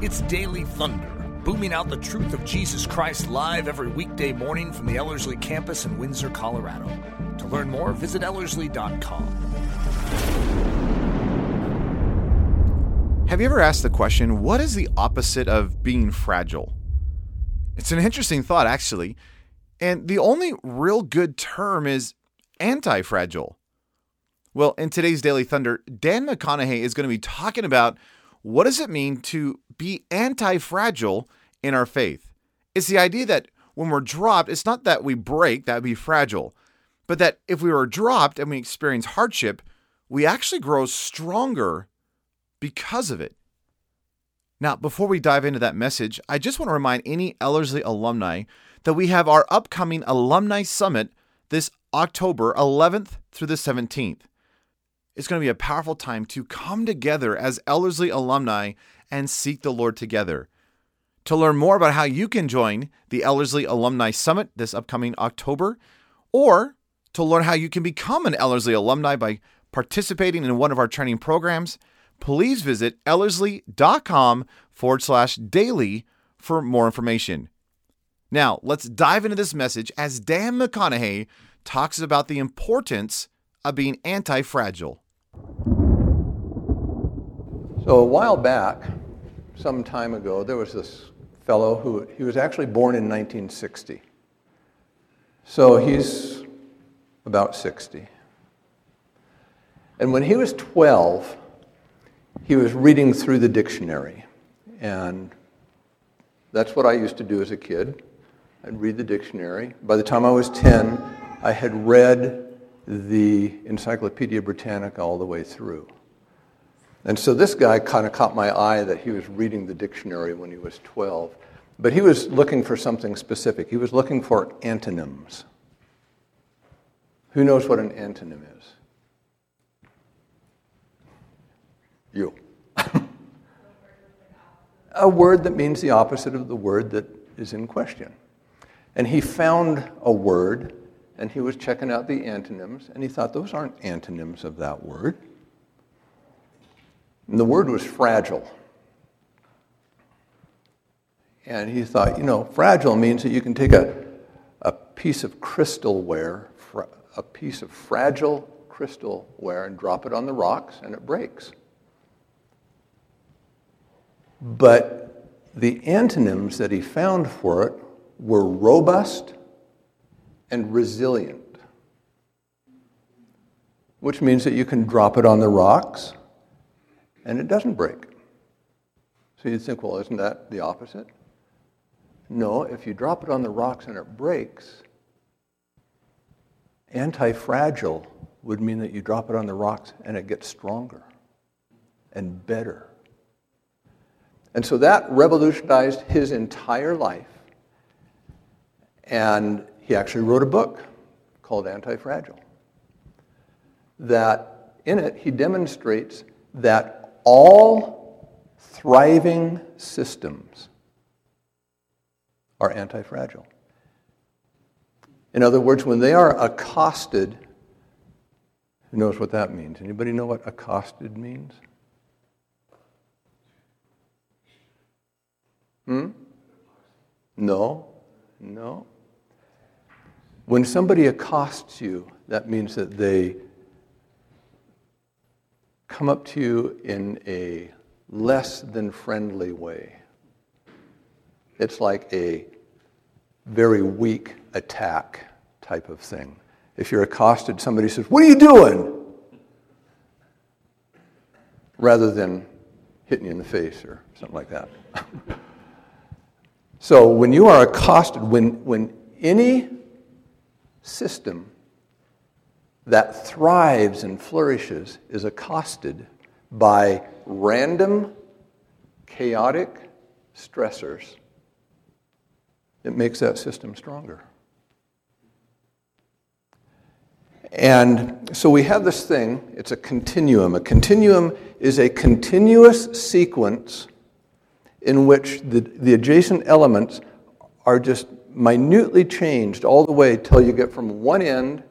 It's Daily Thunder, booming out the truth of Jesus Christ live every weekday morning from the Ellerslie campus in Windsor, Colorado. To learn more, visit Ellerslie.com. Have you ever asked the question, what is the opposite of being fragile? It's an interesting thought, actually. And the only real good term is anti fragile. Well, in today's Daily Thunder, Dan McConnaughey is going to be talking about what does it mean to be anti fragile in our faith? It's the idea that when we're dropped, it's not that we break, that would be fragile, but that if we were dropped and we experience hardship, we actually grow stronger because of it. Now, before we dive into that message, I just want to remind any Ellerslie alumni that we have our upcoming Alumni Summit this October 11th through the 17th. It's going to be a powerful time to come together as Ellerslie alumni and seek the Lord together. To learn more about how you can join the Ellerslie Alumni Summit this upcoming October, or to learn how you can become an Ellerslie alumni by participating in one of our training programs, please visit ellerslie.com forward slash daily for more information. Now, let's dive into this message as Dan McConnaughey talks about the importance of being anti fragile. So a while back, some time ago, there was this fellow who he was actually born in 1960. So he's about 60. And when he was 12, he was reading through the dictionary. And that's what I used to do as a kid. I'd read the dictionary. By the time I was 10, I had read the Encyclopedia Britannica all the way through. And so this guy kind of caught my eye that he was reading the dictionary when he was 12. But he was looking for something specific. He was looking for antonyms. Who knows what an antonym is? You. a word that means the opposite of the word that is in question. And he found a word and he was checking out the antonyms and he thought those aren't antonyms of that word. And the word was fragile. And he thought, you know, fragile means that you can take a, a piece of crystalware, a piece of fragile crystalware, and drop it on the rocks and it breaks. But the antonyms that he found for it were robust and resilient, which means that you can drop it on the rocks and it doesn't break. So you'd think, well, isn't that the opposite? No, if you drop it on the rocks and it breaks, anti fragile would mean that you drop it on the rocks and it gets stronger and better. And so that revolutionized his entire life. And he actually wrote a book called Anti Fragile. That in it, he demonstrates that all thriving systems are anti fragile. In other words, when they are accosted, who knows what that means? Anybody know what accosted means? Hmm? No? No? When somebody accosts you, that means that they come up to you in a less than friendly way. It's like a very weak attack type of thing. If you're accosted, somebody says, What are you doing? rather than hitting you in the face or something like that. so when you are accosted, when, when any system that thrives and flourishes is accosted by random, chaotic stressors, it makes that system stronger. And so we have this thing, it's a continuum. A continuum is a continuous sequence in which the, the adjacent elements are just minutely changed all the way till you get from one end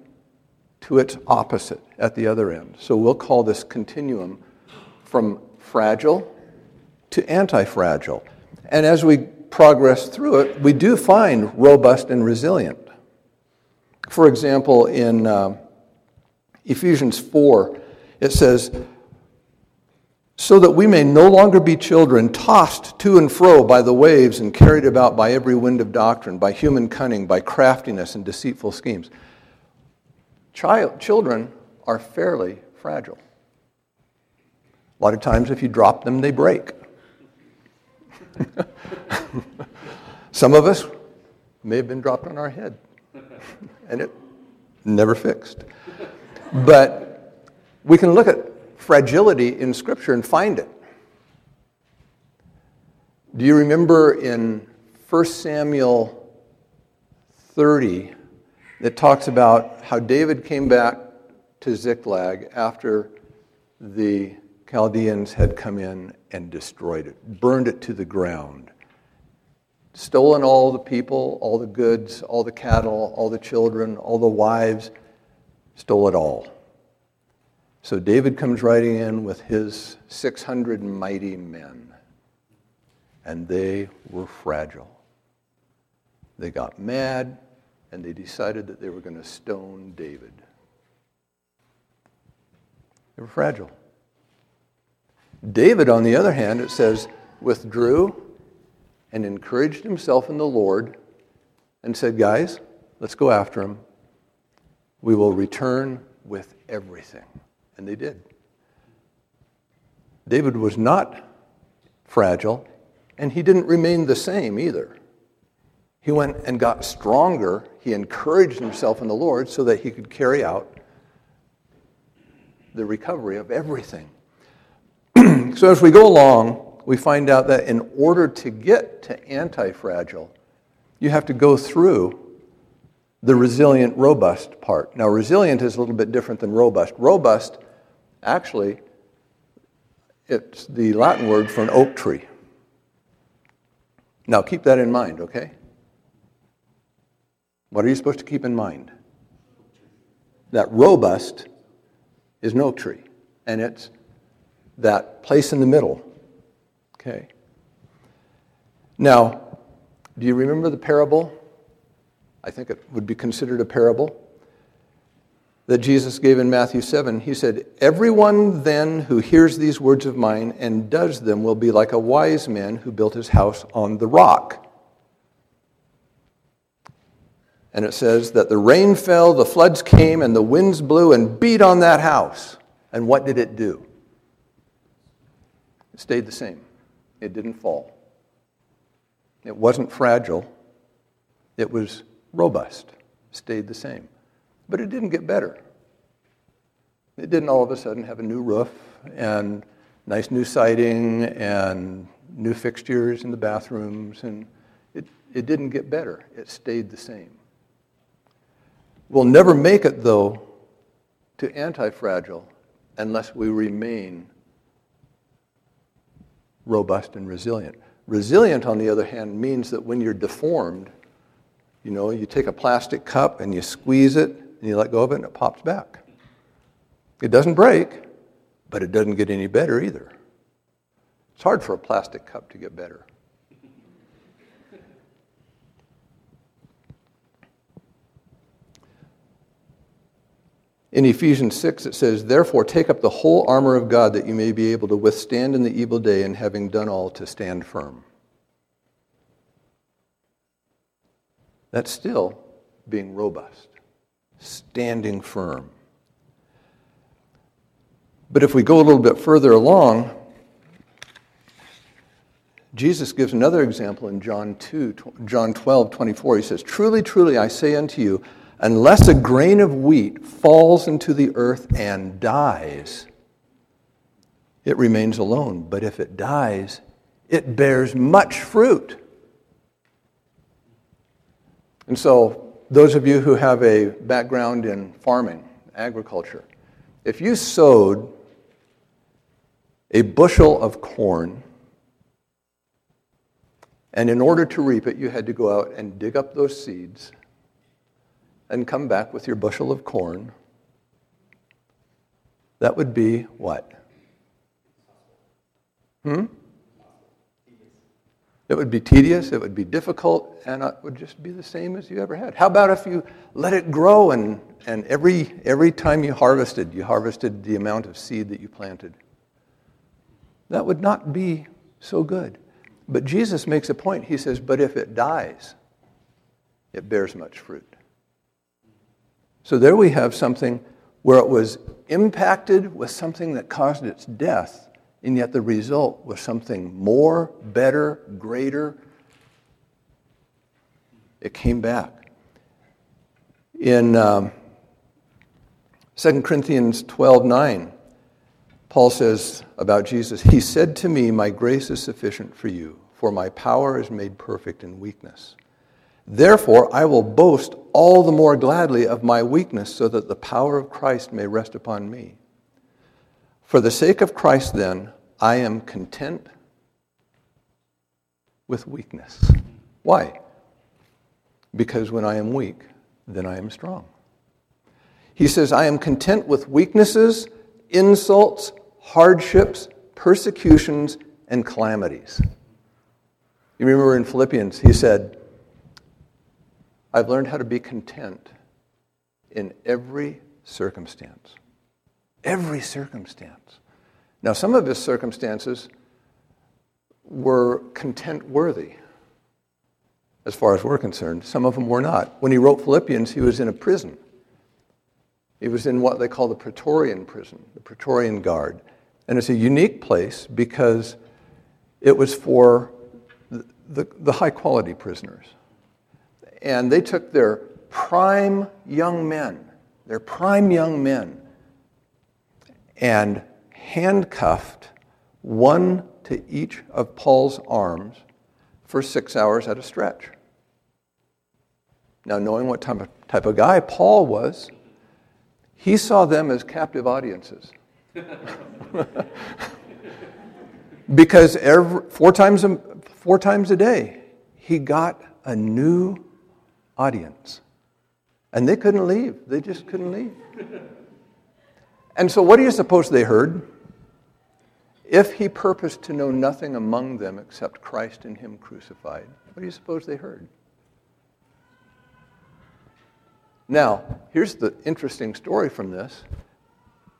to its opposite at the other end. So we'll call this continuum from fragile to anti fragile. And as we progress through it, we do find robust and resilient. For example, in uh, Ephesians 4, it says, so that we may no longer be children tossed to and fro by the waves and carried about by every wind of doctrine, by human cunning, by craftiness and deceitful schemes. Child, children are fairly fragile. A lot of times, if you drop them, they break. Some of us may have been dropped on our head, and it never fixed. But we can look at fragility in Scripture and find it. Do you remember in 1 Samuel 30 that talks about how David came back to Ziklag after the Chaldeans had come in and destroyed it, burned it to the ground, stolen all the people, all the goods, all the cattle, all the children, all the wives, stole it all. So David comes riding in with his 600 mighty men, and they were fragile. They got mad, and they decided that they were going to stone David. They were fragile. David, on the other hand, it says, withdrew and encouraged himself in the Lord and said, Guys, let's go after him. We will return with everything. And they did. David was not fragile, and he didn't remain the same either. He went and got stronger. He encouraged himself in the Lord so that he could carry out the recovery of everything. so as we go along, we find out that in order to get to anti fragile, you have to go through the resilient, robust part. Now, resilient is a little bit different than robust. Robust Actually, it's the Latin word for an oak tree. Now, keep that in mind, okay? What are you supposed to keep in mind? That robust is an oak tree, and it's that place in the middle, okay? Now, do you remember the parable? I think it would be considered a parable that Jesus gave in Matthew 7. He said, Everyone then who hears these words of mine and does them will be like a wise man who built his house on the rock. And it says that the rain fell, the floods came, and the winds blew and beat on that house. And what did it do? It stayed the same, it didn't fall. It wasn't fragile, it was robust, stayed the same. But it didn't get better. It didn't all of a sudden have a new roof and nice new siding and new fixtures in the bathrooms, and it, it didn't get better. It stayed the same. We'll never make it, though, to anti fragile unless we remain robust and resilient. Resilient, on the other hand, means that when you're deformed, you know, you take a plastic cup and you squeeze it and you let go of it and it pops back. It doesn't break, but it doesn't get any better either. It's hard for a plastic cup to get better. In Ephesians 6, it says, Therefore, take up the whole armor of God that you may be able to withstand in the evil day, and having done all, to stand firm. That's still being robust standing firm. But if we go a little bit further along, Jesus gives another example in John 2, John 12, 24. He says, Truly, truly, I say unto you, unless a grain of wheat falls into the earth and dies, it remains alone. But if it dies, it bears much fruit. And so those of you who have a background in farming, agriculture, if you sowed a bushel of corn, and in order to reap it, you had to go out and dig up those seeds and come back with your bushel of corn, that would be what? Hmm? Would be tedious, it would be difficult, and it would just be the same as you ever had. How about if you let it grow and, and every, every time you harvested, you harvested the amount of seed that you planted? That would not be so good. But Jesus makes a point. He says, But if it dies, it bears much fruit. So there we have something where it was impacted with something that caused its death, and yet the result was something more, better, greater. It came back. In um, 2 Corinthians 12 9, Paul says about Jesus, He said to me, My grace is sufficient for you, for my power is made perfect in weakness. Therefore, I will boast all the more gladly of my weakness, so that the power of Christ may rest upon me. For the sake of Christ, then, I am content with weakness. Why? Because when I am weak, then I am strong. He says, I am content with weaknesses, insults, hardships, persecutions, and calamities. You remember in Philippians, he said, I've learned how to be content in every circumstance. Every circumstance. Now, some of his circumstances were content worthy, as far as we're concerned. Some of them were not. When he wrote Philippians, he was in a prison. He was in what they call the Praetorian prison, the Praetorian Guard. And it's a unique place because it was for the, the, the high quality prisoners. And they took their prime young men, their prime young men, and handcuffed one to each of Paul's arms for six hours at a stretch. Now, knowing what type of, type of guy Paul was, he saw them as captive audiences. because every, four, times a, four times a day, he got a new audience. And they couldn't leave. They just couldn't leave. And so, what do you suppose they heard? If he purposed to know nothing among them except Christ and him crucified, what do you suppose they heard? Now, here's the interesting story from this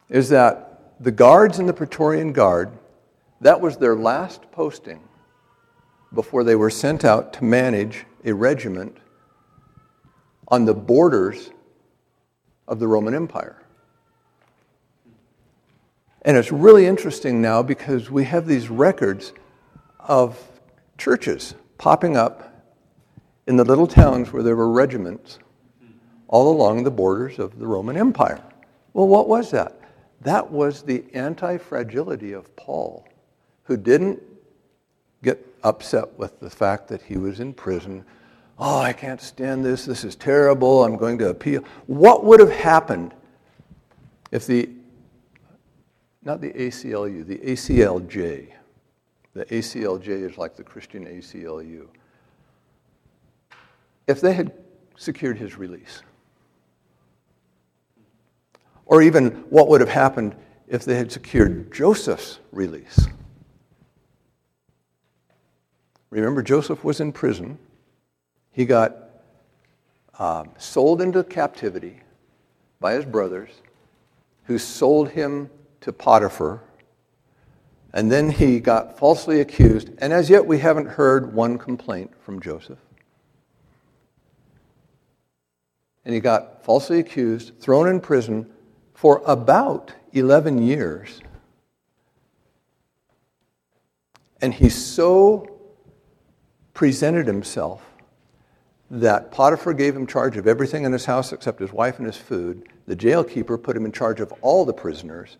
is that the guards in the Praetorian Guard, that was their last posting before they were sent out to manage a regiment on the borders of the Roman Empire. And it's really interesting now because we have these records of churches popping up in the little towns where there were regiments all along the borders of the Roman Empire. Well, what was that? That was the anti fragility of Paul, who didn't get upset with the fact that he was in prison. Oh, I can't stand this. This is terrible. I'm going to appeal. What would have happened if the, not the ACLU, the ACLJ, the ACLJ is like the Christian ACLU, if they had secured his release? Or even what would have happened if they had secured Joseph's release. Remember, Joseph was in prison. He got um, sold into captivity by his brothers, who sold him to Potiphar. And then he got falsely accused. And as yet, we haven't heard one complaint from Joseph. And he got falsely accused, thrown in prison, for about 11 years. And he so presented himself that Potiphar gave him charge of everything in his house except his wife and his food. The jailkeeper put him in charge of all the prisoners.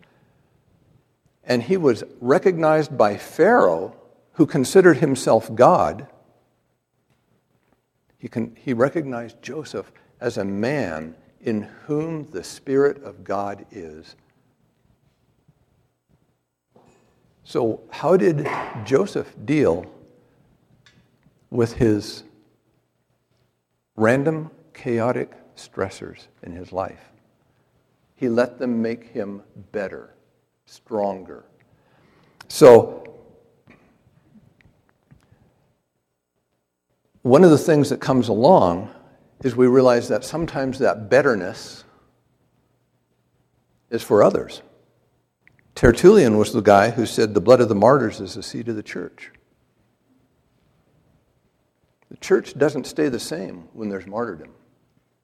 And he was recognized by Pharaoh, who considered himself God. He, con- he recognized Joseph as a man in whom the Spirit of God is. So, how did Joseph deal with his random, chaotic stressors in his life? He let them make him better, stronger. So, one of the things that comes along is we realize that sometimes that betterness is for others. Tertullian was the guy who said the blood of the martyrs is the seed of the church. The church doesn't stay the same when there's martyrdom,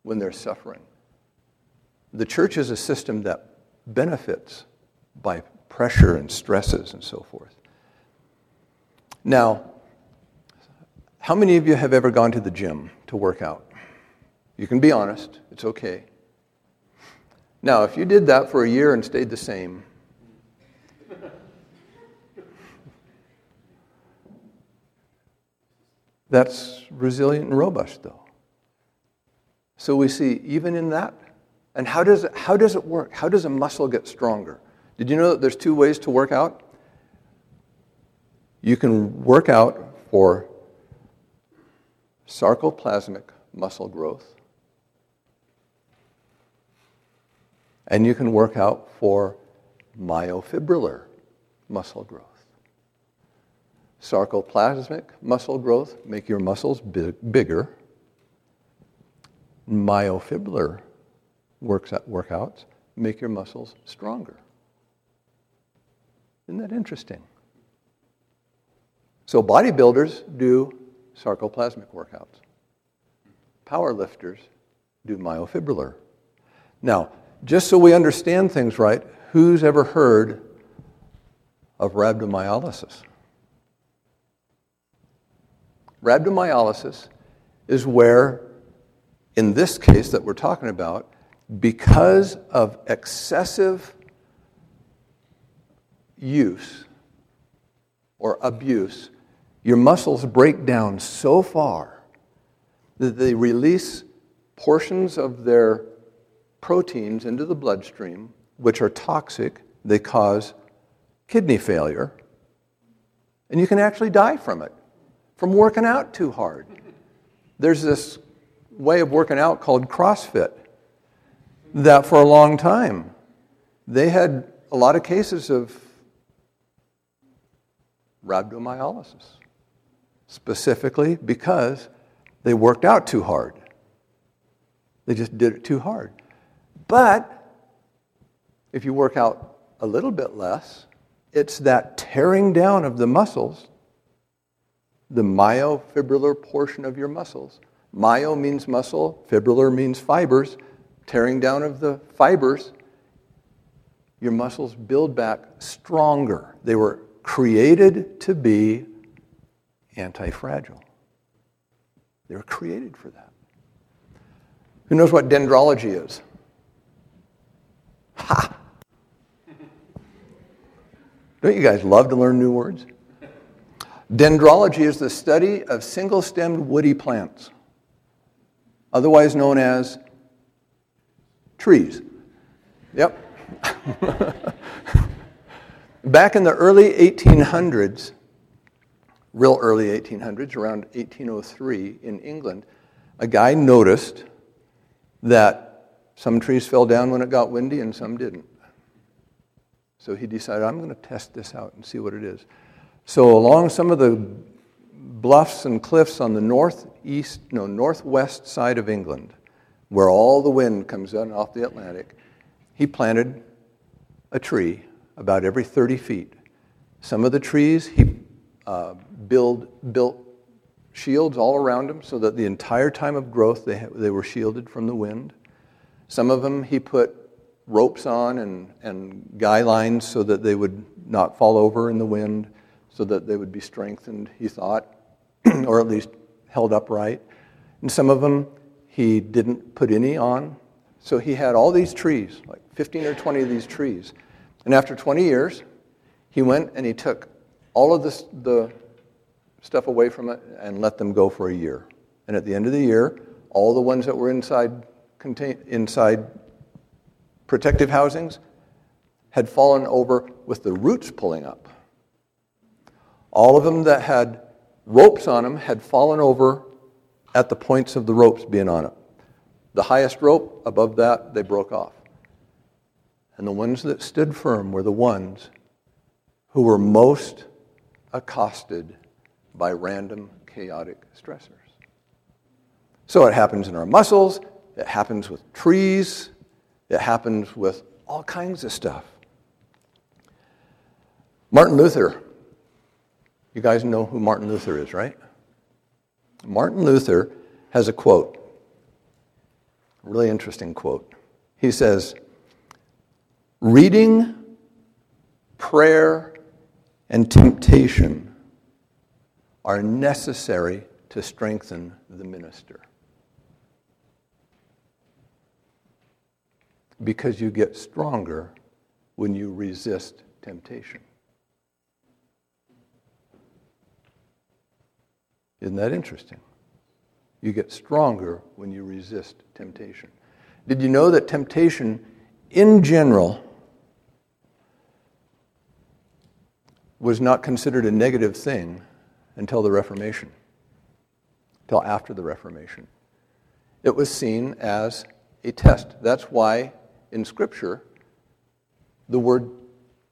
when there's suffering. The church is a system that benefits by pressure and stresses and so forth. Now, how many of you have ever gone to the gym to work out? You can be honest, it's okay. Now, if you did that for a year and stayed the same, that's resilient and robust, though. So we see, even in that, and how does it, how does it work? How does a muscle get stronger? Did you know that there's two ways to work out? You can work out for sarcoplasmic muscle growth, and you can work out for myofibrillar muscle growth. Sarcoplasmic muscle growth make your muscles big, bigger. Myofibrillar works, workouts make your muscles stronger. Isn't that interesting? So bodybuilders do sarcoplasmic workouts. Powerlifters do myofibrillar. Now, just so we understand things right, who's ever heard of rhabdomyolysis? Rhabdomyolysis is where, in this case that we're talking about, because of excessive use or abuse, your muscles break down so far that they release portions of their proteins into the bloodstream, which are toxic. They cause kidney failure, and you can actually die from it, from working out too hard. There's this way of working out called CrossFit that for a long time they had a lot of cases of rhabdomyolysis, specifically because they worked out too hard. They just did it too hard. But if you work out a little bit less, it's that tearing down of the muscles, the myofibrillar portion of your muscles. Myo means muscle, fibrillar means fibers. Tearing down of the fibers, your muscles build back stronger. They were created to be anti fragile. They were created for that. Who knows what dendrology is? Ha! Don't you guys love to learn new words? Dendrology is the study of single stemmed woody plants, otherwise known as trees. Yep. Back in the early 1800s, real early 1800s, around 1803 in England, a guy noticed that some trees fell down when it got windy and some didn't. So he decided, I'm going to test this out and see what it is. So along some of the bluffs and cliffs on the northeast, no, northwest side of England, where all the wind comes in off the Atlantic, he planted a tree about every 30 feet. Some of the trees, he uh, build, built shields all around them so that the entire time of growth they, they were shielded from the wind. Some of them he put ropes on and, and guy lines so that they would not fall over in the wind, so that they would be strengthened, he thought, or at least held upright. And some of them he didn't put any on. So he had all these trees, like 15 or 20 of these trees. And after 20 years, he went and he took all of this, the stuff away from it and let them go for a year. And at the end of the year, all the ones that were inside, contain, inside protective housings had fallen over with the roots pulling up. All of them that had ropes on them had fallen over at the points of the ropes being on it. The highest rope, above that, they broke off. And the ones that stood firm were the ones who were most accosted by random chaotic stressors. So it happens in our muscles, it happens with trees, it happens with all kinds of stuff. Martin Luther. You guys know who Martin Luther is, right? Martin Luther has a quote, really interesting quote. He says, Reading, prayer, and temptation are necessary to strengthen the minister. Because you get stronger when you resist temptation. Isn't that interesting? You get stronger when you resist temptation. Did you know that temptation, in general, was not considered a negative thing until the Reformation, until after the Reformation? It was seen as a test. That's why in Scripture, the word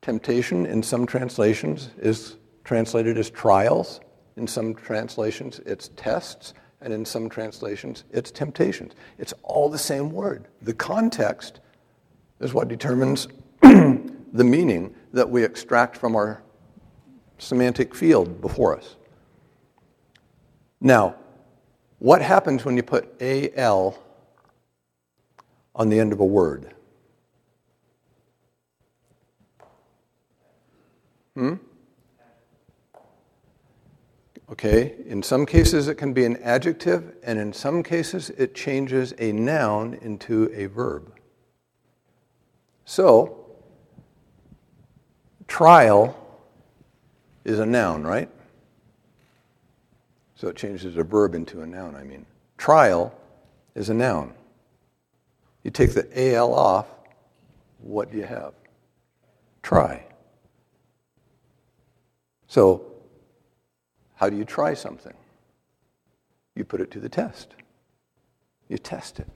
temptation in some translations is translated as trials. In some translations, it's tests. And in some translations, it's temptations. It's all the same word. The context is what determines the meaning that we extract from our semantic field before us. Now, what happens when you put AL on the end of a word? Hmm? Okay, in some cases it can be an adjective, and in some cases it changes a noun into a verb. So, trial is a noun, right? So it changes a verb into a noun, I mean. Trial is a noun. You take the AL off, what do you have? Try. So, how do you try something? You put it to the test. You test it.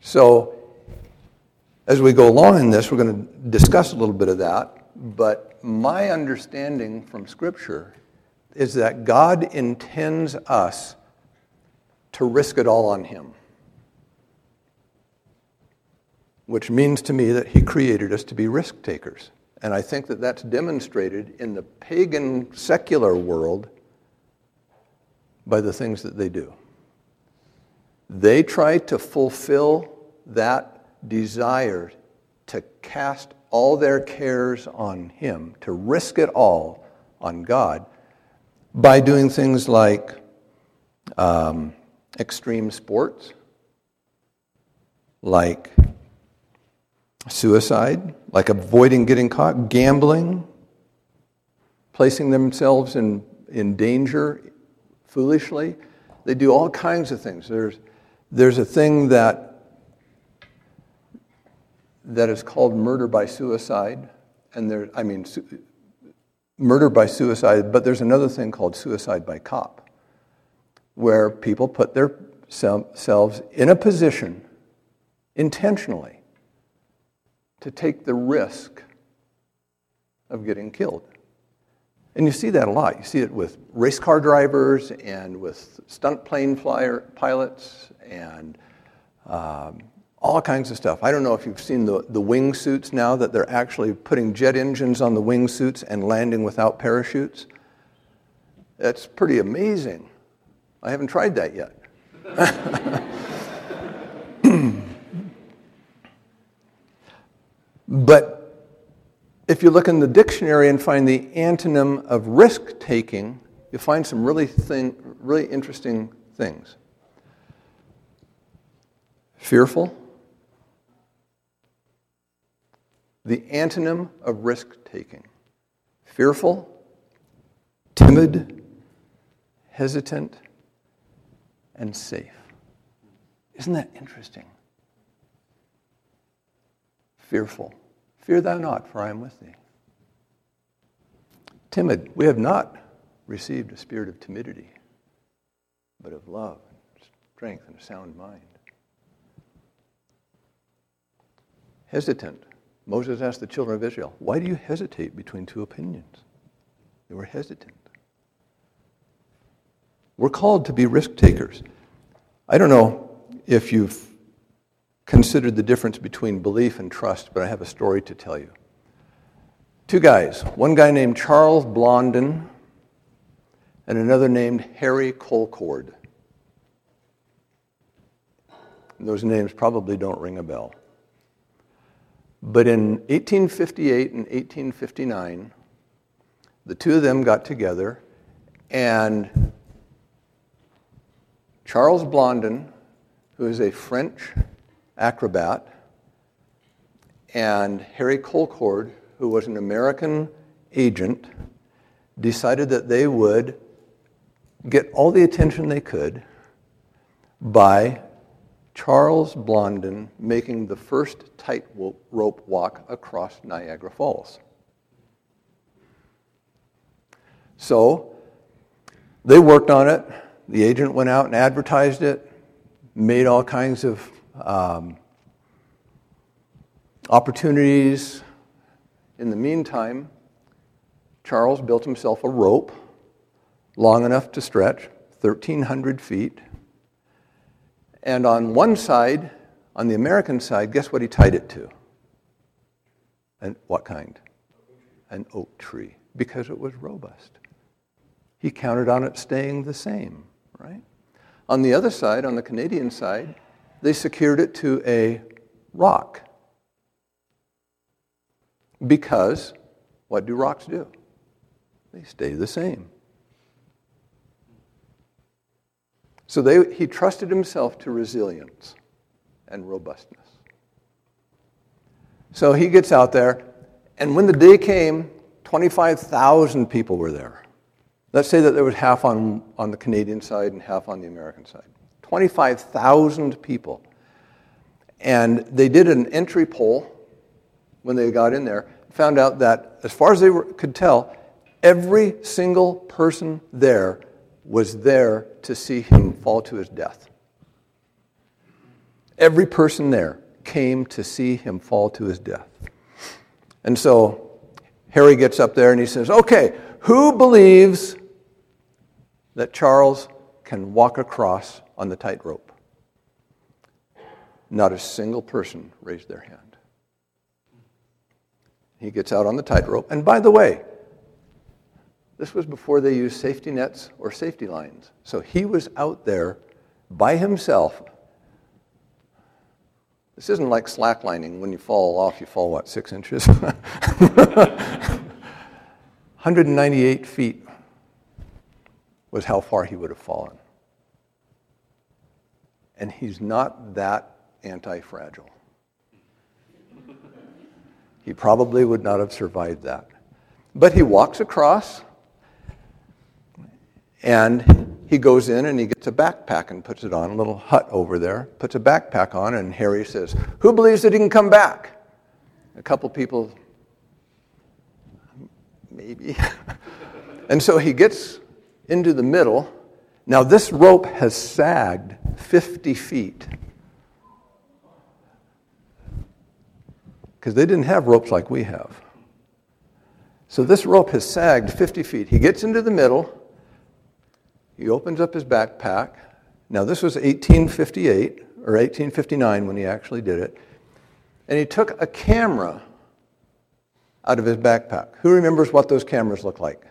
So, as we go along in this, we're going to discuss a little bit of that. But my understanding from Scripture is that God intends us to risk it all on Him. Which means to me that He created us to be risk takers. And I think that that's demonstrated in the pagan secular world by the things that they do. They try to fulfill that desire to cast all their cares on Him, to risk it all on God, by doing things like um, extreme sports, like suicide, like avoiding getting caught, gambling, placing themselves in, in danger foolishly. They do all kinds of things. There's, there's a thing that, that is called murder by suicide, and there, I mean, su- murder by suicide, but there's another thing called suicide by cop, where people put themselves in a position intentionally to take the risk of getting killed. And you see that a lot. You see it with race car drivers and with stunt plane flyer pilots and um, all kinds of stuff. I don't know if you've seen the, the wingsuits now that they're actually putting jet engines on the wingsuits and landing without parachutes. That's pretty amazing. I haven't tried that yet. But if you look in the dictionary and find the antonym of risk taking, you'll find some really, thing, really interesting things. Fearful. The antonym of risk taking. Fearful, timid, hesitant, and safe. Isn't that interesting? fearful. Fear thou not, for I am with thee. Timid. We have not received a spirit of timidity, but of love, strength, and a sound mind. Hesitant. Moses asked the children of Israel, Why do you hesitate between two opinions? They were hesitant. We're called to be risk takers. I don't know if you've considered the difference between belief and trust, but I have a story to tell you. Two guys, one guy named Charles Blondin and another named Harry Colcord. Those names probably don't ring a bell. But in 1858 and 1859, the two of them got together, and Charles Blondin, who is a French acrobat, and Harry Colcord, who was an American agent, decided that they would get all the attention they could by Charles Blondin making the first tightrope walk across Niagara Falls. So they worked on it. The agent went out and advertised it, made all kinds of um, opportunities. In the meantime, Charles built himself a rope long enough to stretch, 1,300 feet. And on one side, on the American side, guess what he tied it to? And what kind? An oak tree, because it was robust. He counted on it staying the same, right? On the other side, on the Canadian side, they secured it to a rock. Because what do rocks do? They stay the same. So they, he trusted himself to resilience and robustness. So he gets out there, and when the day came, 25,000 people were there. Let's say that there was half on, on the Canadian side and half on the American side. 25,000 people. And they did an entry poll when they got in there, found out that, as far as they were, could tell, every single person there was there to see him fall to his death. Every person there came to see him fall to his death. And so Harry gets up there and he says, Okay, who believes that Charles can walk across on the tightrope? Not a single person raised their hand. He gets out on the tightrope. And by the way, this was before they used safety nets or safety lines. So he was out there by himself. This isn't like slacklining. When you fall off, you fall, what, six inches? 198 feet was how far he would have fallen. And he's not that anti fragile. He probably would not have survived that. But he walks across and he goes in and he gets a backpack and puts it on, a little hut over there, puts a backpack on, and Harry says, Who believes that he can come back? A couple people, maybe. and so he gets into the middle. Now, this rope has sagged 50 feet. Because they didn't have ropes like we have. So this rope has sagged 50 feet. He gets into the middle he opens up his backpack. Now, this was 1858 or 1859 when he actually did it. And he took a camera out of his backpack. Who remembers what those cameras look like?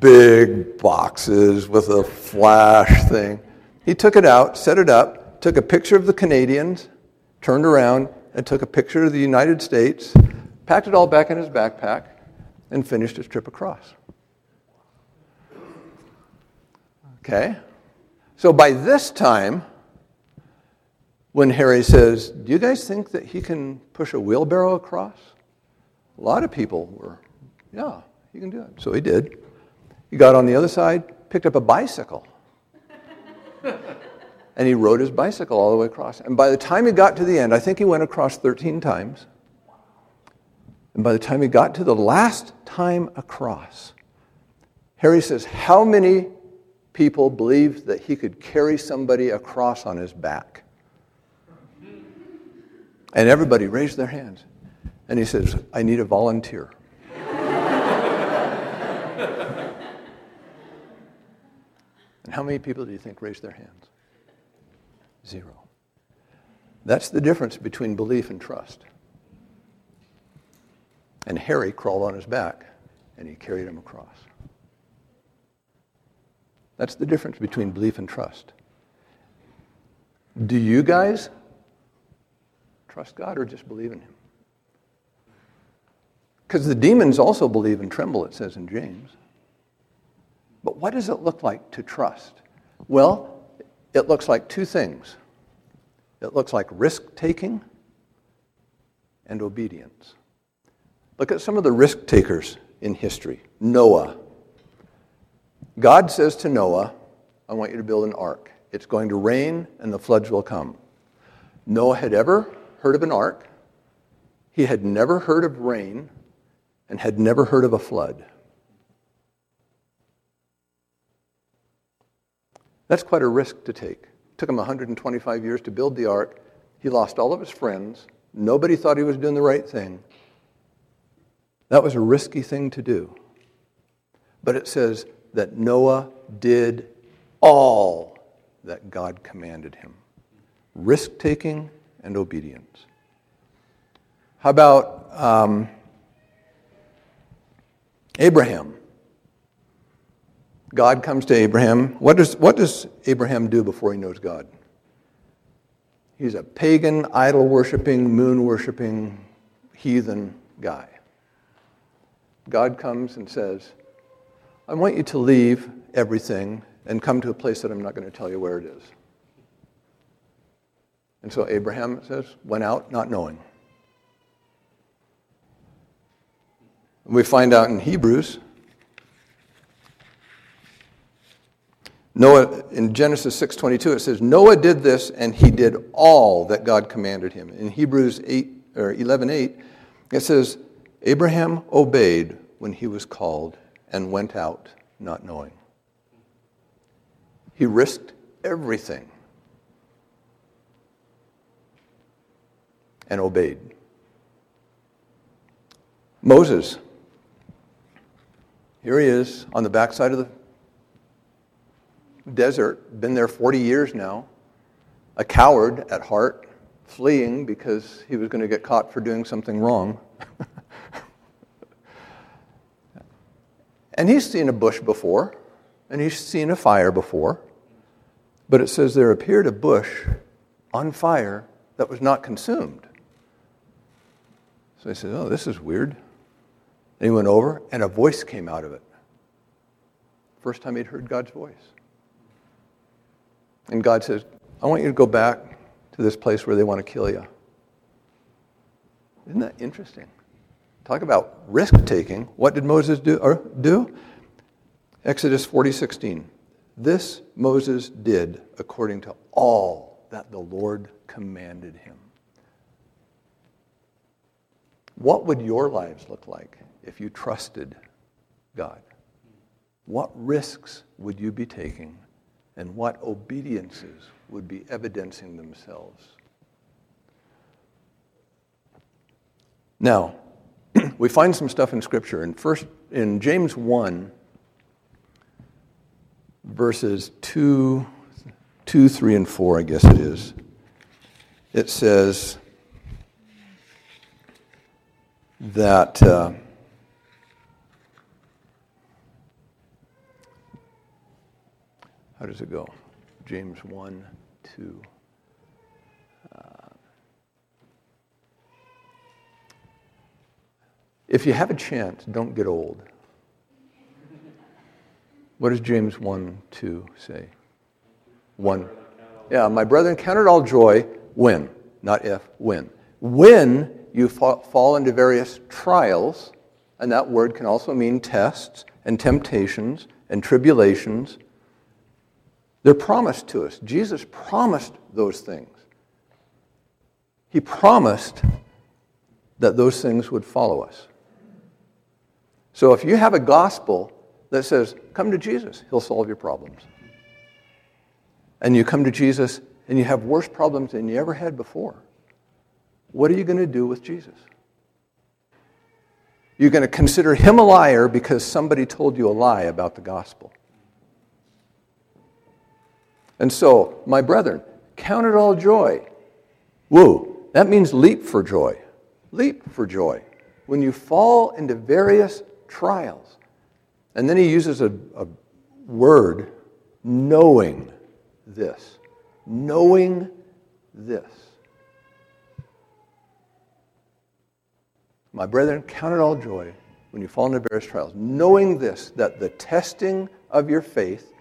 Big boxes with a flash thing. He took it out, set it up, took a picture of the Canadians, turned around, and took a picture of the United States, packed it all back in his backpack, and finished his trip across. Okay? So by this time, when Harry says, Do you guys think that he can push a wheelbarrow across? A lot of people were, Yeah, he can do it. So he did. He got on the other side, picked up a bicycle, and he rode his bicycle all the way across. And by the time he got to the end, I think he went across 13 times. And by the time he got to the last time across, Harry says, How many people believed that he could carry somebody across on his back. And everybody raised their hands. And he says, I need a volunteer. And how many people do you think raised their hands? Zero. That's the difference between belief and trust. And Harry crawled on his back and he carried him across. That's the difference between belief and trust. Do you guys trust God or just believe in Him? Because the demons also believe and tremble, it says in James. But what does it look like to trust? Well, it looks like two things it looks like risk taking and obedience. Look at some of the risk takers in history. Noah. God says to Noah, I want you to build an ark. It's going to rain and the floods will come. Noah had ever heard of an ark, he had never heard of rain, and had never heard of a flood. That's quite a risk to take. It took him 125 years to build the ark. He lost all of his friends. Nobody thought he was doing the right thing. That was a risky thing to do. But it says that Noah did all that God commanded him risk taking and obedience. How about um, Abraham? God comes to Abraham. What does, what does Abraham do before he knows God? He's a pagan, idol worshiping, moon worshiping, heathen guy. God comes and says, I want you to leave everything and come to a place that I'm not going to tell you where it is. And so Abraham says, went out not knowing. And we find out in Hebrews Noah in Genesis 6:22 it says Noah did this and he did all that God commanded him. In Hebrews 8 or 11:8 it says Abraham obeyed when he was called and went out not knowing. He risked everything and obeyed. Moses here he is on the backside of the desert, been there 40 years now, a coward at heart, fleeing because he was going to get caught for doing something wrong. and he's seen a bush before, and he's seen a fire before, but it says there appeared a bush on fire that was not consumed. So he said, Oh, this is weird. And he went over, and a voice came out of it. First time he'd heard God's voice. And God says, I want you to go back to this place where they want to kill you. Isn't that interesting? Talk about risk taking. What did Moses do? Do? Exodus 40, 16. This Moses did according to all that the Lord commanded him. What would your lives look like if you trusted God? What risks would you be taking and what obediences would be evidencing themselves. Now, we find some stuff in Scripture. In, first, in James 1, verses 2, 2, 3, and 4, I guess it is, it says that. Uh, How does it go? James 1, 2. If you have a chance, don't get old. What does James 1, 2 say? 1. Yeah, my brethren, count it all joy when, not if, when. When you fall into various trials, and that word can also mean tests and temptations and tribulations they're promised to us. Jesus promised those things. He promised that those things would follow us. So if you have a gospel that says, come to Jesus, he'll solve your problems. And you come to Jesus and you have worse problems than you ever had before, what are you going to do with Jesus? You're going to consider him a liar because somebody told you a lie about the gospel. And so, my brethren, count it all joy. Woo, that means leap for joy. Leap for joy. When you fall into various trials. And then he uses a, a word, knowing this. Knowing this. My brethren, count it all joy when you fall into various trials, knowing this, that the testing of your faith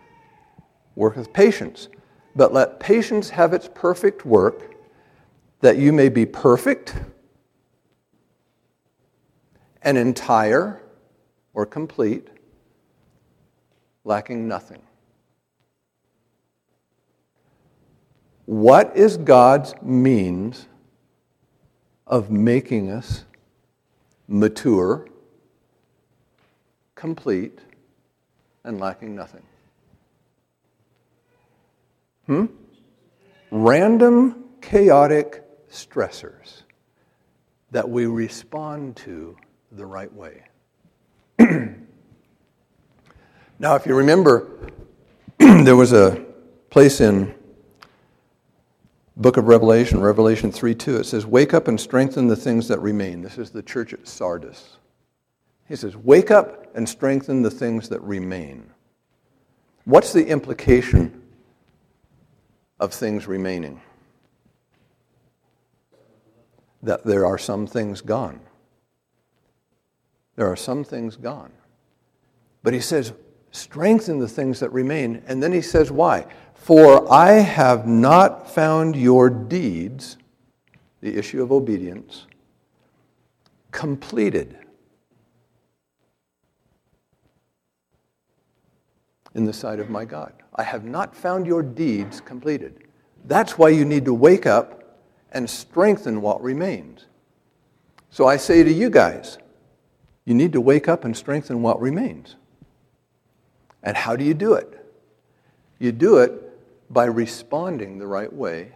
worketh patience. But let patience have its perfect work, that you may be perfect and entire or complete, lacking nothing. What is God's means of making us mature, complete, and lacking nothing? Hmm? Random, chaotic stressors that we respond to the right way. now, if you remember, there was a place in book of Revelation, Revelation 3 2, it says, Wake up and strengthen the things that remain. This is the church at Sardis. He says, Wake up and strengthen the things that remain. What's the implication of things remaining? That there are some things gone. There are some things gone. But he says, strengthen the things that remain. And then he says, why? For I have not found your deeds, the issue of obedience, completed in the sight of my God. I have not found your deeds completed. That's why you need to wake up and strengthen what remains. So I say to you guys, you need to wake up and strengthen what remains. And how do you do it? You do it by responding the right way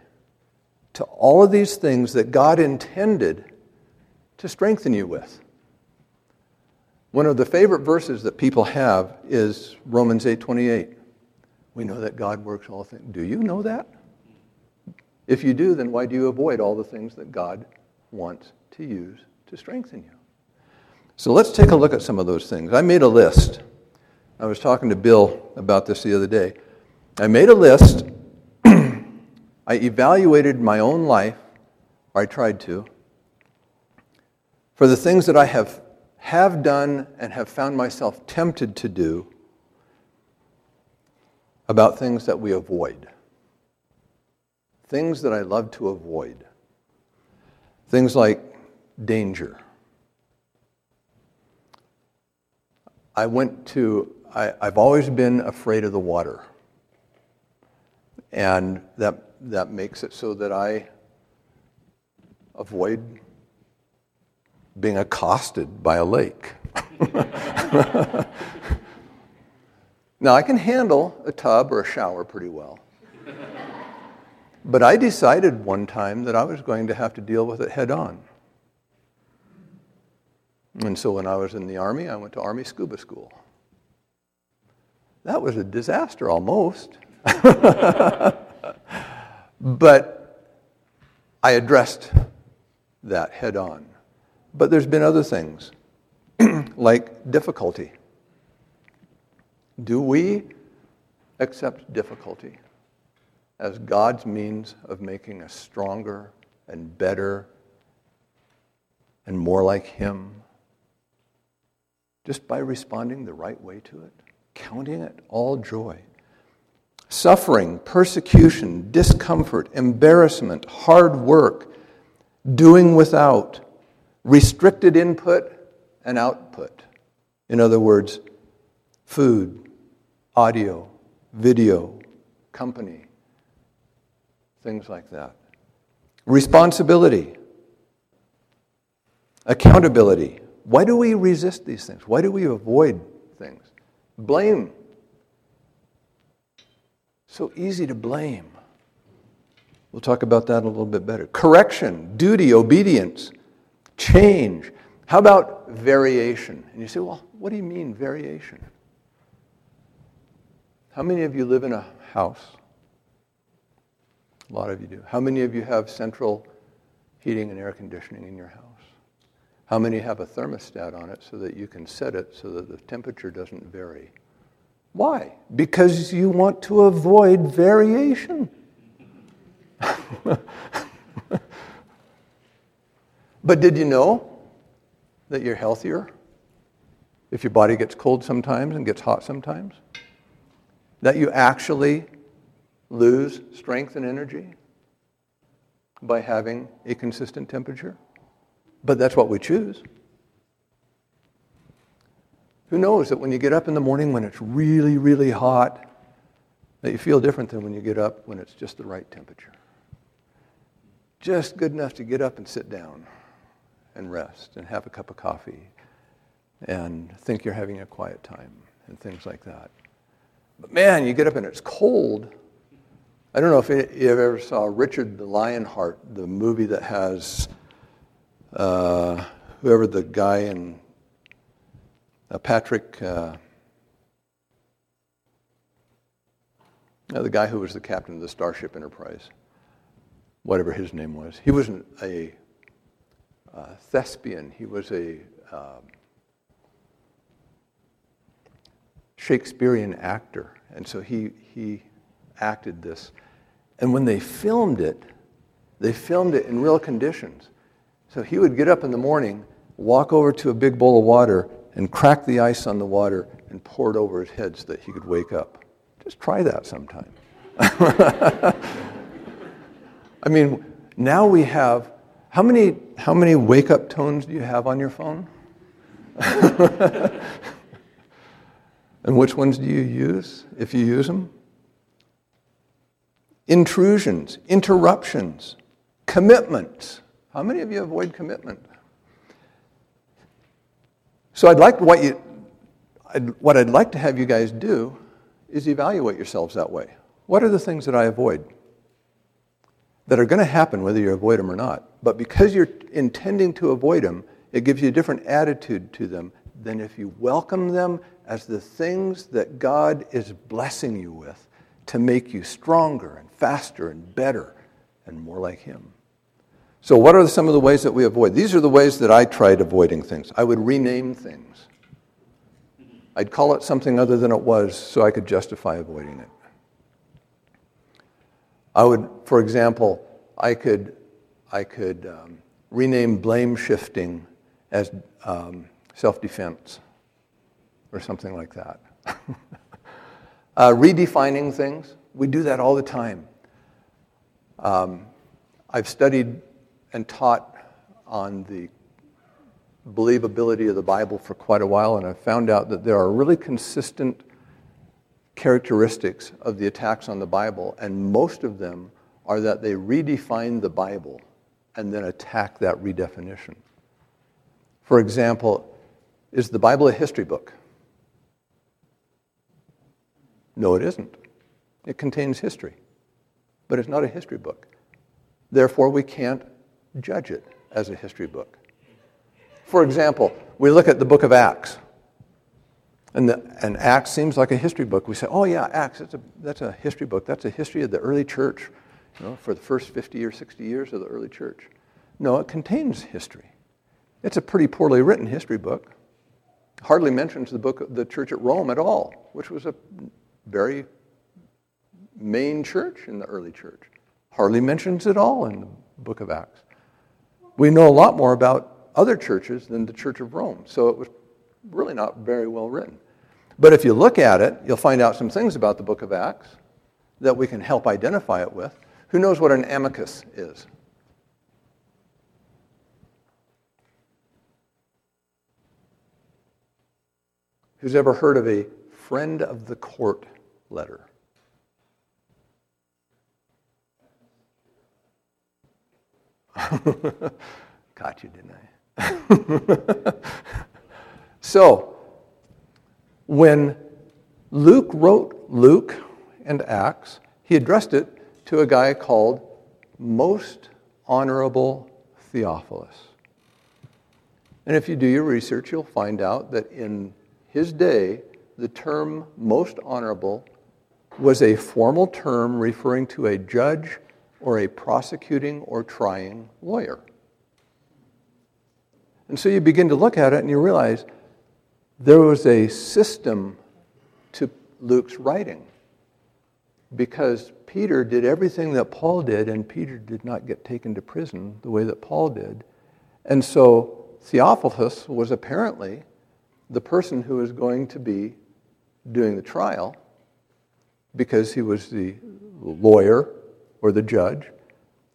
to all of these things that God intended to strengthen you with. One of the favorite verses that people have is Romans 8:28. We know that God works all things. Do you know that? If you do, then why do you avoid all the things that God wants to use to strengthen you? So let's take a look at some of those things. I made a list. I was talking to Bill about this the other day. I made a list. I evaluated my own life, or I tried to, for the things that I have, have done and have found myself tempted to do about things that we avoid. Things that I love to avoid. Things like danger I went to, I, have always been afraid of the water. And that, that makes it so that I avoid being accosted by a lake. now, I can handle a tub or a shower pretty well. But I decided one time that I was going to have to deal with it head on. And so when I was in the Army, I went to Army Scuba School. That was a disaster almost. but I addressed that head on. But there's been other things, like difficulty. Do we accept difficulty as God's means of making us stronger and better and more like Him? Just by responding the right way to it, counting it all joy. Suffering, persecution, discomfort, embarrassment, hard work, doing without, restricted input and output. In other words, food, audio, video, company, things like that. Responsibility, accountability, why do we resist these things? Why do we avoid things? Blame. So easy to blame. We'll talk about that a little bit better. Correction, duty, obedience, change. How about variation? And you say, well, what do you mean, variation? How many of you live in a house A lot of you do. How many of you have central heating and air conditioning in your house? How many have a thermostat on it so that you can set it so that the temperature doesn't vary? Why? Because you want to avoid variation. but did you know that you're healthier if your body gets cold sometimes and gets hot sometimes? That you actually lose strength and energy by having a consistent temperature? But that's what we choose. Who knows that when you get up in the morning when it's really, really hot, that you feel different than when you get up when it's just the right temperature? Just good enough to get up and sit down and rest and have a cup of coffee and think you're having a quiet time and things like that. But man, you get up and it's cold. I don't know if you ever saw Richard the Lionheart, the movie that has uh, whoever the guy in uh, Patrick, uh, the guy who was the captain of the Starship Enterprise, whatever his name was. He wasn't a uh, thespian. He was a um, Shakespearean actor, and so he he acted this. And when they filmed it, they filmed it in real conditions. So he would get up in the morning, walk over to a big bowl of water, and crack the ice on the water and pour it over his head so that he could wake up. Just try that sometime. I mean, now we have how many how many wake up tones do you have on your phone? and which ones do you use if you use them? intrusions, interruptions, commitments. How many of you avoid commitment? So I'd like what you what I'd like to have you guys do is evaluate yourselves that way. What are the things that I avoid that are going to happen whether you avoid them or not? But because you're intending to avoid them, it gives you a different attitude to them than if you welcome them as the things that God is blessing you with to make you stronger and faster and better and more like Him. So, what are some of the ways that we avoid? These are the ways that I tried avoiding things. I would rename things. I'd call it something other than it was so I could justify avoiding it. I would, for example, I could, I could um, rename blame shifting as um, self defense or something like that. uh, redefining things, we do that all the time. Um, I've studied and taught on the believability of the Bible for quite a while, and I've found out that there are really consistent characteristics of the attacks on the Bible, and most of them are that they redefine the Bible and then attack that redefinition. For example, is the Bible a history book? No, it isn't. It contains history, but it's not a history book. Therefore, we can't judge it as a history book. For example, we look at the book of Acts. And, the, and Acts seems like a history book. We say, oh, yeah, Acts, that's a, that's a history book. That's a history of the early church you know, for the first 50 or 60 years of the early church. No, it contains history. It's a pretty poorly written history book. Hardly mentions the book of the church at Rome at all, which was a very main church in the early church. Hardly mentions it all in the book of Acts. We know a lot more about other churches than the Church of Rome, so it was really not very well written. But if you look at it, you'll find out some things about the book of Acts that we can help identify it with. Who knows what an amicus is? Who's ever heard of a friend of the court letter? Got you, didn't I? so, when Luke wrote Luke and Acts, he addressed it to a guy called Most Honorable Theophilus. And if you do your research, you'll find out that in his day, the term most honorable was a formal term referring to a judge or a prosecuting or trying lawyer. And so you begin to look at it and you realize there was a system to Luke's writing because Peter did everything that Paul did, and Peter did not get taken to prison the way that Paul did. And so Theophilus was apparently the person who was going to be doing the trial because he was the lawyer or the judge.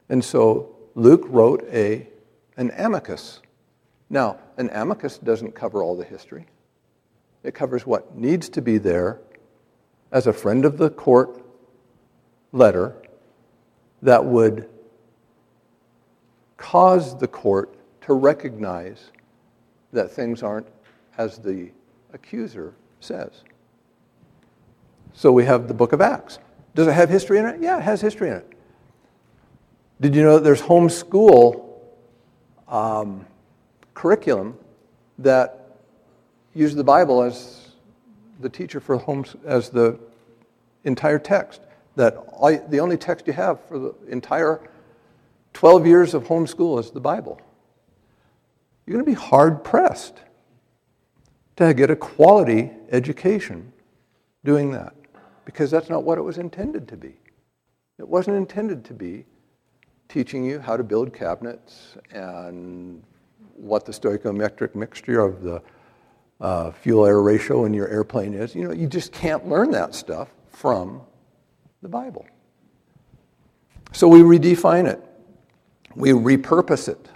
And so Luke wrote a, an amicus. Now, an amicus doesn't cover all the history, it covers what needs to be there as a friend of the court letter that would cause the court to recognize that things aren't as the accuser says. So we have the book of Acts. Does it have history in it? Yeah, it has history in it. Did you know that there's homeschool um, curriculum that uses the Bible as the teacher for home as the entire text? That all, the only text you have for the entire 12 years of homeschool is the Bible. You're going to be hard pressed to get a quality education doing that because that's not what it was intended to be. It wasn't intended to be teaching you how to build cabinets and what the stoichiometric mixture of the uh, fuel air ratio in your airplane is. You know, you just can't learn that stuff from the Bible. So we redefine it, we repurpose it.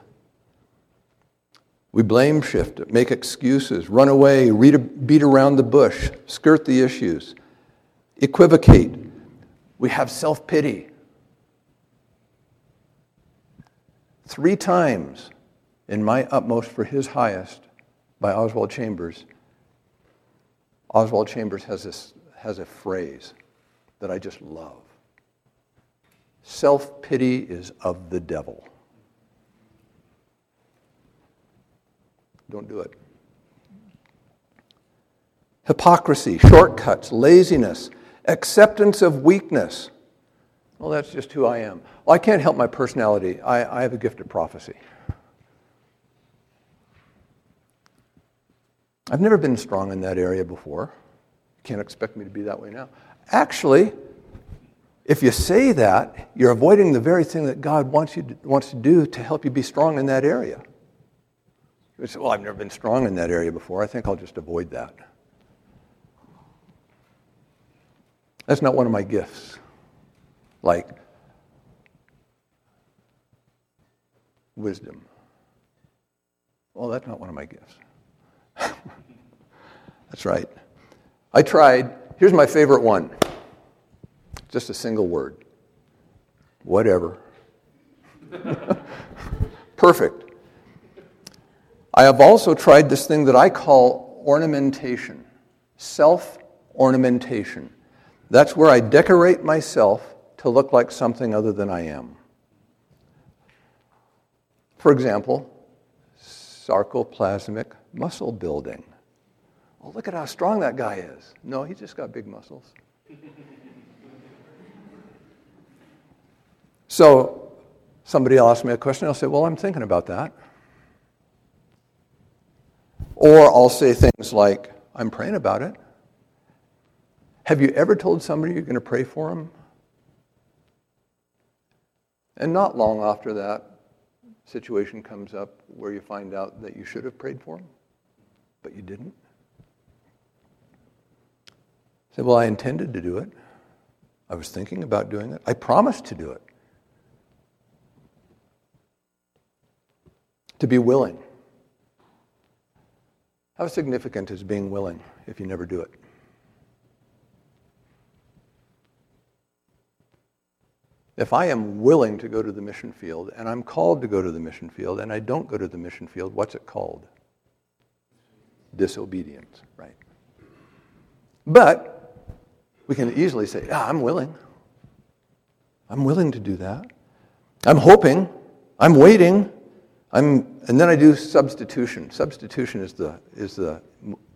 We blame shift it, make excuses, run away, beat around the bush, skirt the issues, equivocate. We have self pity. Three times in my utmost for his highest by Oswald Chambers, Oswald Chambers has, this, has a phrase that I just love. Self pity is of the devil. Don't do it. Hypocrisy, shortcuts, laziness, acceptance of weakness. Well, that's just who I am. Well, I can't help my personality. I, I have a gift of prophecy. I've never been strong in that area before. You can't expect me to be that way now. Actually, if you say that, you're avoiding the very thing that God wants you to, wants to do to help you be strong in that area. You say, Well, I've never been strong in that area before. I think I'll just avoid that. That's not one of my gifts. Like wisdom. Well, that's not one of my gifts. that's right. I tried. Here's my favorite one just a single word. Whatever. Perfect. I have also tried this thing that I call ornamentation, self ornamentation. That's where I decorate myself to look like something other than I am. For example, sarcoplasmic muscle building. Oh, look at how strong that guy is. No, he just got big muscles. so, somebody will ask me a question, I'll say, Well, I'm thinking about that. Or I'll say things like, I'm praying about it. Have you ever told somebody you're going to pray for them? And not long after that, situation comes up where you find out that you should have prayed for them, but you didn't. Say, well, I intended to do it. I was thinking about doing it. I promised to do it. To be willing. How significant is being willing if you never do it? If I am willing to go to the mission field and I'm called to go to the mission field and I don't go to the mission field, what's it called? Disobedience, right? But we can easily say, yeah, I'm willing. I'm willing to do that. I'm hoping. I'm waiting. I'm, and then I do substitution. Substitution is the, is the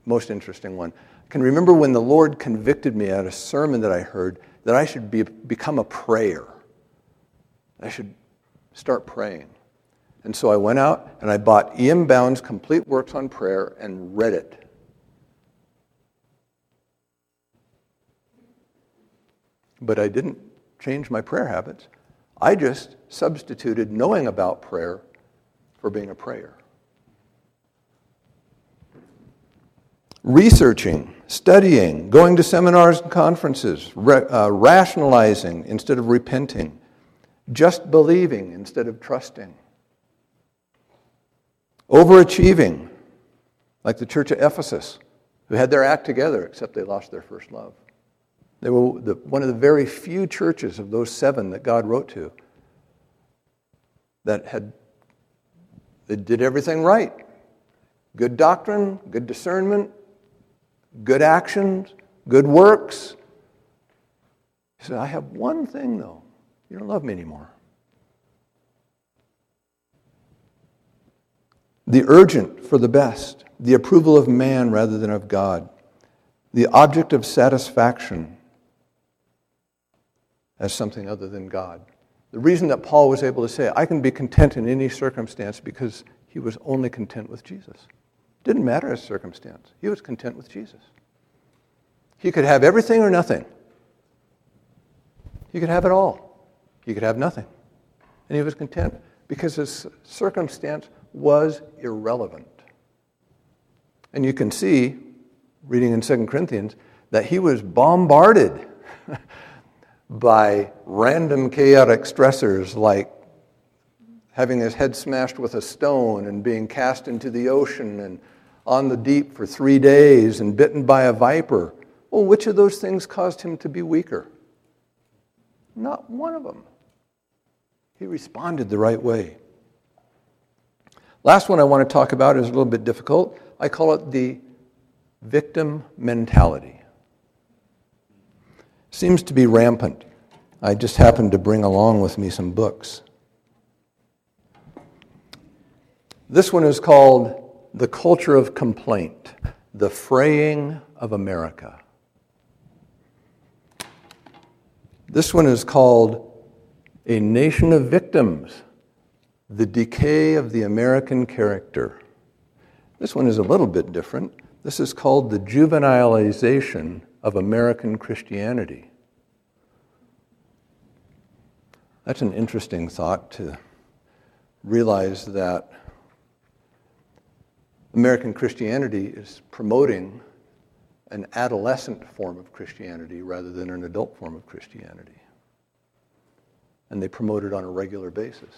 most interesting one. I can remember when the Lord convicted me at a sermon that I heard that I should be, become a prayer. I should start praying. And so I went out and I bought E.M. Bounds' Complete Works on Prayer and read it. But I didn't change my prayer habits. I just substituted knowing about prayer for being a prayer. Researching, studying, going to seminars and conferences, uh, rationalizing instead of repenting, just believing instead of trusting, overachieving, like the church of Ephesus, who had their act together except they lost their first love. They were the, one of the very few churches of those seven that God wrote to that had they did everything right. Good doctrine, good discernment, good actions, good works. He said, I have one thing though. You don't love me anymore. The urgent for the best, the approval of man rather than of God, the object of satisfaction as something other than God. The reason that Paul was able to say, I can be content in any circumstance because he was only content with Jesus. Didn't matter his circumstance. He was content with Jesus. He could have everything or nothing. He could have it all. He could have nothing. And he was content because his circumstance was irrelevant. And you can see, reading in 2 Corinthians, that he was bombarded by random chaotic stressors like having his head smashed with a stone and being cast into the ocean and on the deep for three days and bitten by a viper. Well, which of those things caused him to be weaker? Not one of them. He responded the right way. Last one I want to talk about is a little bit difficult. I call it the victim mentality seems to be rampant. I just happened to bring along with me some books. This one is called The Culture of Complaint The Fraying of America. This one is called A Nation of Victims The Decay of the American Character. This one is a little bit different. This is called The Juvenilization of American Christianity. That's an interesting thought to realize that American Christianity is promoting an adolescent form of Christianity rather than an adult form of Christianity. And they promote it on a regular basis.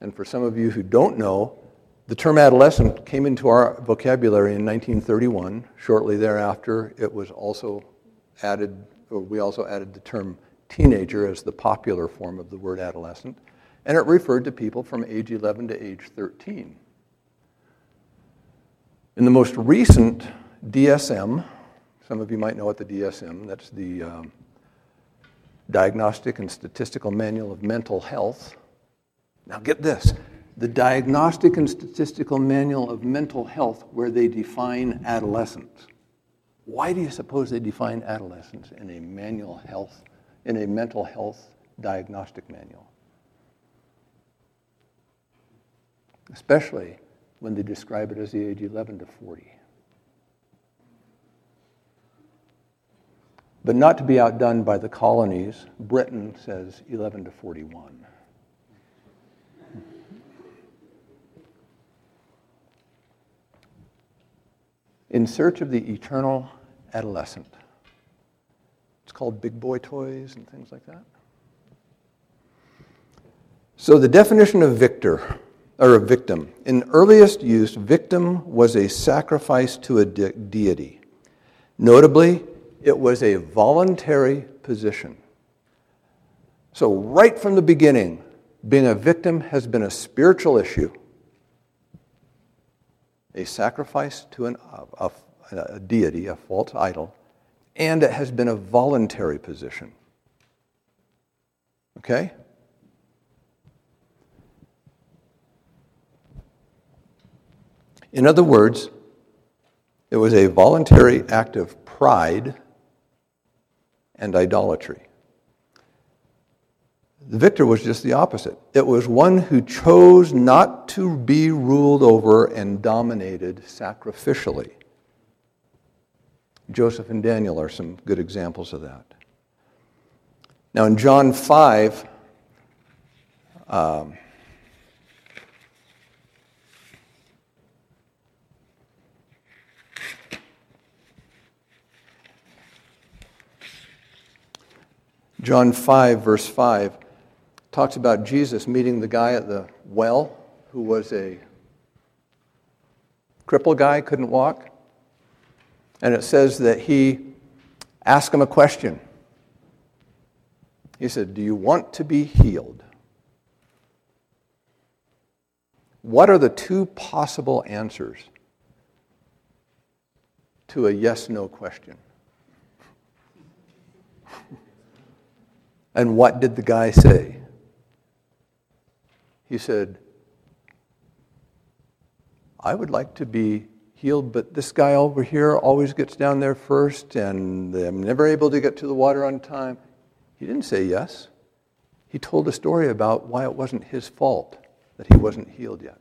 And for some of you who don't know, the term adolescent came into our vocabulary in 1931. Shortly thereafter, it was also added, we also added the term teenager as the popular form of the word adolescent, and it referred to people from age 11 to age 13. In the most recent DSM, some of you might know what the DSM, that's the um, Diagnostic and Statistical Manual of Mental Health. Now get this the Diagnostic and Statistical Manual of Mental Health, where they define adolescence. Why do you suppose they define adolescence in a manual health, in a mental health diagnostic manual? Especially when they describe it as the age 11 to 40. But not to be outdone by the colonies, Britain says 11 to 41. in search of the eternal adolescent. It's called big boy toys and things like that. So the definition of victor or a victim. In earliest use, victim was a sacrifice to a de- deity. Notably, it was a voluntary position. So, right from the beginning, being a victim has been a spiritual issue a sacrifice to an, a, a deity, a false idol, and it has been a voluntary position. Okay? In other words, it was a voluntary act of pride and idolatry. The victor was just the opposite. It was one who chose not to be ruled over and dominated sacrificially. Joseph and Daniel are some good examples of that. Now, in John 5, um, John 5, verse 5, talks about Jesus meeting the guy at the well who was a crippled guy, couldn't walk. And it says that he asked him a question. He said, Do you want to be healed? What are the two possible answers to a yes no question? and what did the guy say? He said, I would like to be healed, but this guy over here always gets down there first, and I'm never able to get to the water on time. He didn't say yes. He told a story about why it wasn't his fault that he wasn't healed yet.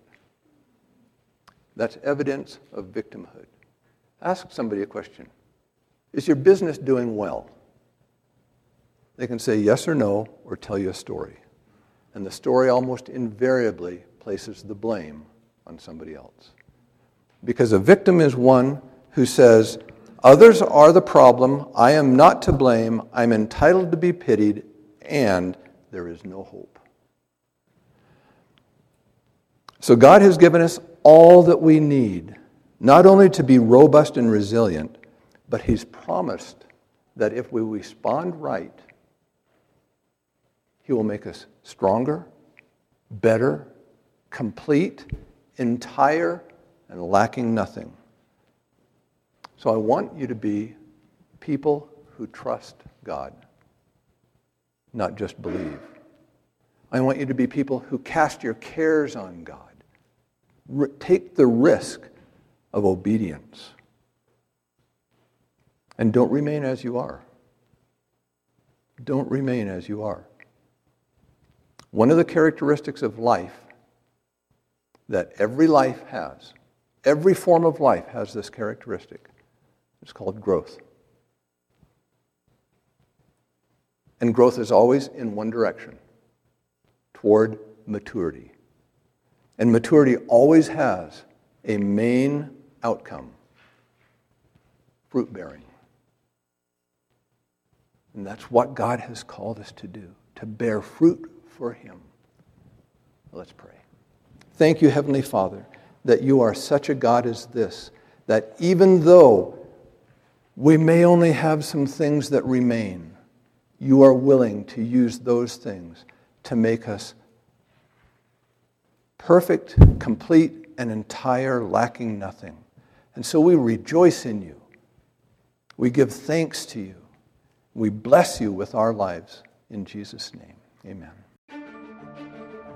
That's evidence of victimhood. Ask somebody a question Is your business doing well? They can say yes or no, or tell you a story. And the story almost invariably places the blame on somebody else. Because a victim is one who says, Others are the problem. I am not to blame. I'm entitled to be pitied, and there is no hope. So, God has given us all that we need, not only to be robust and resilient, but He's promised that if we respond right, He will make us stronger, better, complete, entire, and lacking nothing. So I want you to be people who trust God, not just believe. I want you to be people who cast your cares on God. R- take the risk of obedience. And don't remain as you are. Don't remain as you are. One of the characteristics of life that every life has, every form of life has this characteristic. It's called growth. And growth is always in one direction toward maturity. And maturity always has a main outcome fruit bearing. And that's what God has called us to do, to bear fruit for Him. Let's pray. Thank you, Heavenly Father, that you are such a God as this, that even though we may only have some things that remain. You are willing to use those things to make us perfect, complete, and entire, lacking nothing. And so we rejoice in you. We give thanks to you. We bless you with our lives. In Jesus' name, amen.